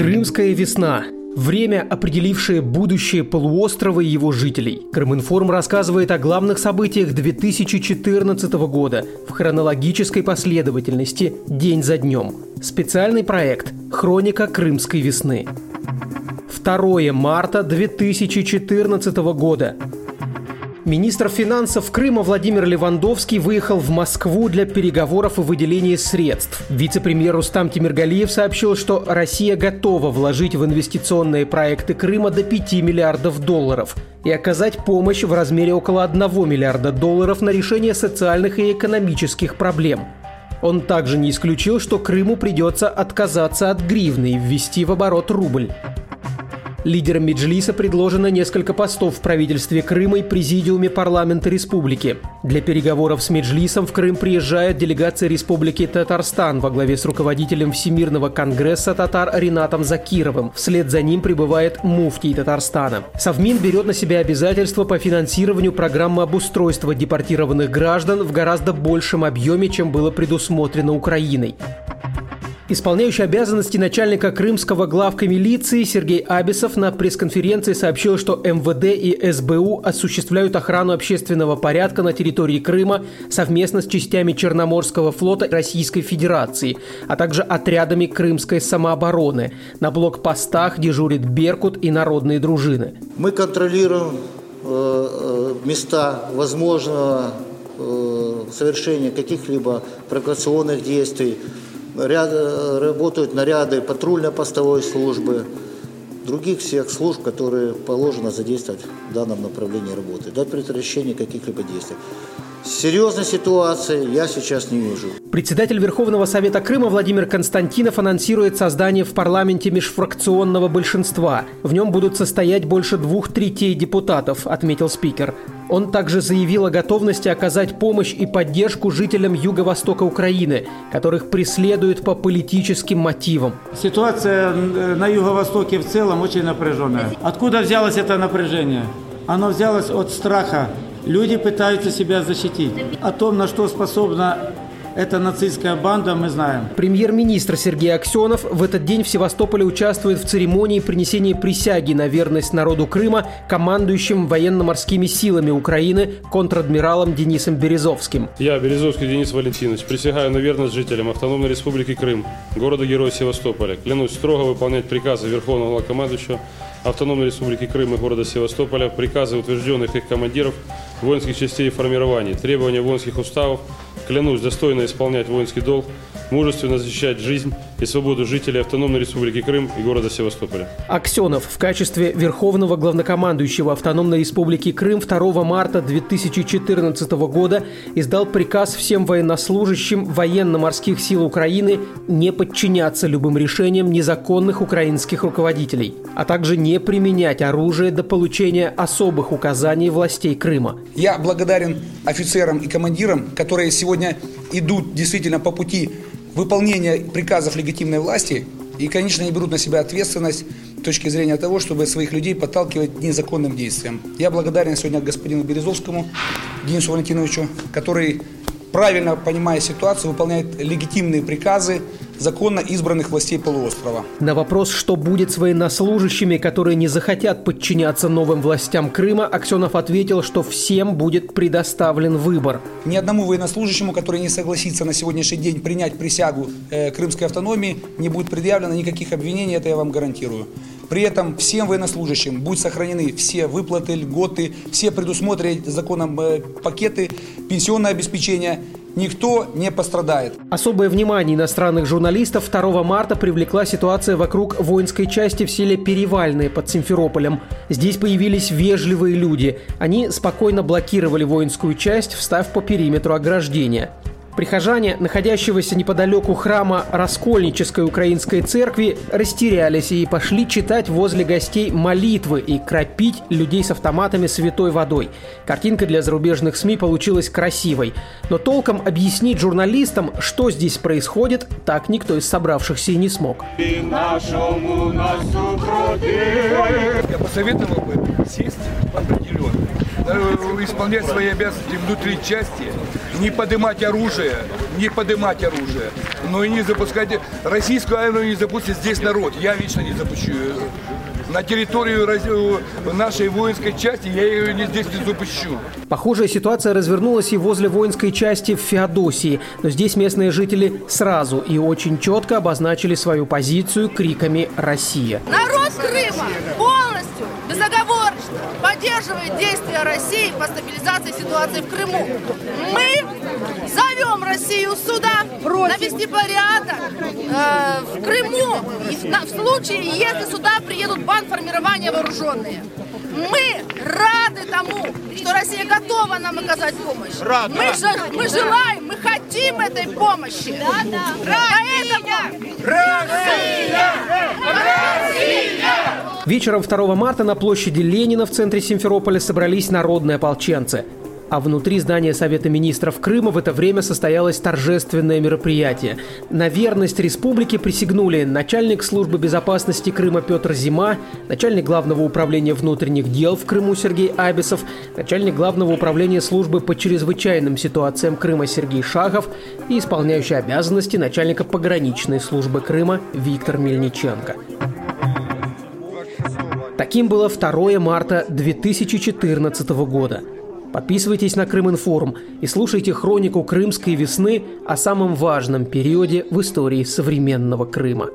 Крымская весна. Время, определившее будущее полуострова и его жителей. Крыминформ рассказывает о главных событиях 2014 года в хронологической последовательности день за днем. Специальный проект «Хроника Крымской весны». 2 марта 2014 года. Министр финансов Крыма Владимир Левандовский выехал в Москву для переговоров и выделения средств. Вице-премьер Рустам Тимиргалиев сообщил, что Россия готова вложить в инвестиционные проекты Крыма до 5 миллиардов долларов и оказать помощь в размере около 1 миллиарда долларов на решение социальных и экономических проблем. Он также не исключил, что Крыму придется отказаться от гривны и ввести в оборот рубль. Лидером Меджлиса предложено несколько постов в правительстве Крыма и президиуме парламента республики. Для переговоров с Меджлисом в Крым приезжает делегация республики Татарстан во главе с руководителем Всемирного конгресса татар Ринатом Закировым. Вслед за ним прибывает муфтий Татарстана. Совмин берет на себя обязательства по финансированию программы обустройства депортированных граждан в гораздо большем объеме, чем было предусмотрено Украиной. Исполняющий обязанности начальника крымского главка милиции Сергей Абисов на пресс-конференции сообщил, что МВД и СБУ осуществляют охрану общественного порядка на территории Крыма совместно с частями Черноморского флота Российской Федерации, а также отрядами крымской самообороны. На блокпостах дежурит Беркут и народные дружины. Мы контролируем э, э места возможного э, совершения каких-либо провокационных действий, ряд, работают наряды патрульно-постовой службы, других всех служб, которые положено задействовать в данном направлении работы, для предотвращения каких-либо действий. Серьезной ситуации я сейчас не вижу. Председатель Верховного Совета Крыма Владимир Константинов анонсирует создание в парламенте межфракционного большинства. В нем будут состоять больше двух третей депутатов, отметил спикер. Он также заявил о готовности оказать помощь и поддержку жителям юго-востока Украины, которых преследуют по политическим мотивам. Ситуация на юго-востоке в целом очень напряженная. Откуда взялось это напряжение? Оно взялось от страха. Люди пытаются себя защитить. О том, на что способна это нацистская банда, мы знаем. Премьер-министр Сергей Аксенов в этот день в Севастополе участвует в церемонии принесения присяги на верность народу Крыма командующим военно-морскими силами Украины контр-адмиралом Денисом Березовским. Я, Березовский Денис Валентинович, присягаю на верность жителям Автономной Республики Крым, города-героя Севастополя. Клянусь строго выполнять приказы Верховного Главкомандующего Автономной Республики Крым и города Севастополя, приказы утвержденных их командиров, воинских частей и формирований, требования воинских уставов, клянусь достойно исполнять воинский долг, мужественно защищать жизнь и свободу жителей Автономной Республики Крым и города Севастополя. Аксенов в качестве Верховного Главнокомандующего Автономной Республики Крым 2 марта 2014 года издал приказ всем военнослужащим военно-морских сил Украины не подчиняться любым решениям незаконных украинских руководителей, а также не применять оружие до получения особых указаний властей Крыма. Я благодарен офицерам и командирам, которые сегодня идут действительно по пути выполнения приказов легитимной власти и, конечно, не берут на себя ответственность с точки зрения того, чтобы своих людей подталкивать незаконным действиям. Я благодарен сегодня господину Березовскому, Денису Валентиновичу, который, правильно понимая ситуацию, выполняет легитимные приказы, законно избранных властей полуострова. На вопрос, что будет с военнослужащими, которые не захотят подчиняться новым властям Крыма, Аксенов ответил, что всем будет предоставлен выбор. Ни одному военнослужащему, который не согласится на сегодняшний день принять присягу э, крымской автономии, не будет предъявлено никаких обвинений, это я вам гарантирую. При этом всем военнослужащим будут сохранены все выплаты, льготы, все предусмотренные законом э, пакеты, пенсионное обеспечение – никто не пострадает. Особое внимание иностранных журналистов 2 марта привлекла ситуация вокруг воинской части в селе Перевальное под Симферополем. Здесь появились вежливые люди. Они спокойно блокировали воинскую часть, встав по периметру ограждения. Прихожане, находящегося неподалеку храма Раскольнической украинской церкви, растерялись и пошли читать возле гостей молитвы и кропить людей с автоматами святой водой. Картинка для зарубежных СМИ получилась красивой. Но толком объяснить журналистам, что здесь происходит, так никто из собравшихся и не смог. Я посоветовал бы сесть определенно, э, исполнять свои обязанности внутри части, не поднимать оружие, не поднимать оружие, но и не запускать российскую армию не запустит здесь народ. Я лично не запущу на территорию нашей воинской части, я ее не здесь не запущу. Похожая ситуация развернулась и возле воинской части в Феодосии, но здесь местные жители сразу и очень четко обозначили свою позицию криками «Россия». Народ Крыма поддерживает действия России по стабилизации ситуации в Крыму. Мы зовем Россию сюда, навести порядок э, в Крыму, и на, в случае, если сюда приедут бандформирования вооруженные. Мы рады тому, что Россия готова нам оказать помощь. Рад, мы, же, мы желаем, мы хотим этой помощи. Да, да. Поэтому... Россия! Россия! Вечером 2 марта на площади Ленина в центре Симферополя собрались народные ополченцы – а внутри здания Совета министров Крыма в это время состоялось торжественное мероприятие. На верность республике присягнули начальник службы безопасности Крыма Петр Зима, начальник главного управления внутренних дел в Крыму Сергей Абисов, начальник главного управления службы по чрезвычайным ситуациям Крыма Сергей Шагов и исполняющий обязанности начальника пограничной службы Крыма Виктор Мельниченко. Таким было 2 марта 2014 года – Подписывайтесь на Крыминформ и слушайте хронику крымской весны о самом важном периоде в истории современного Крыма.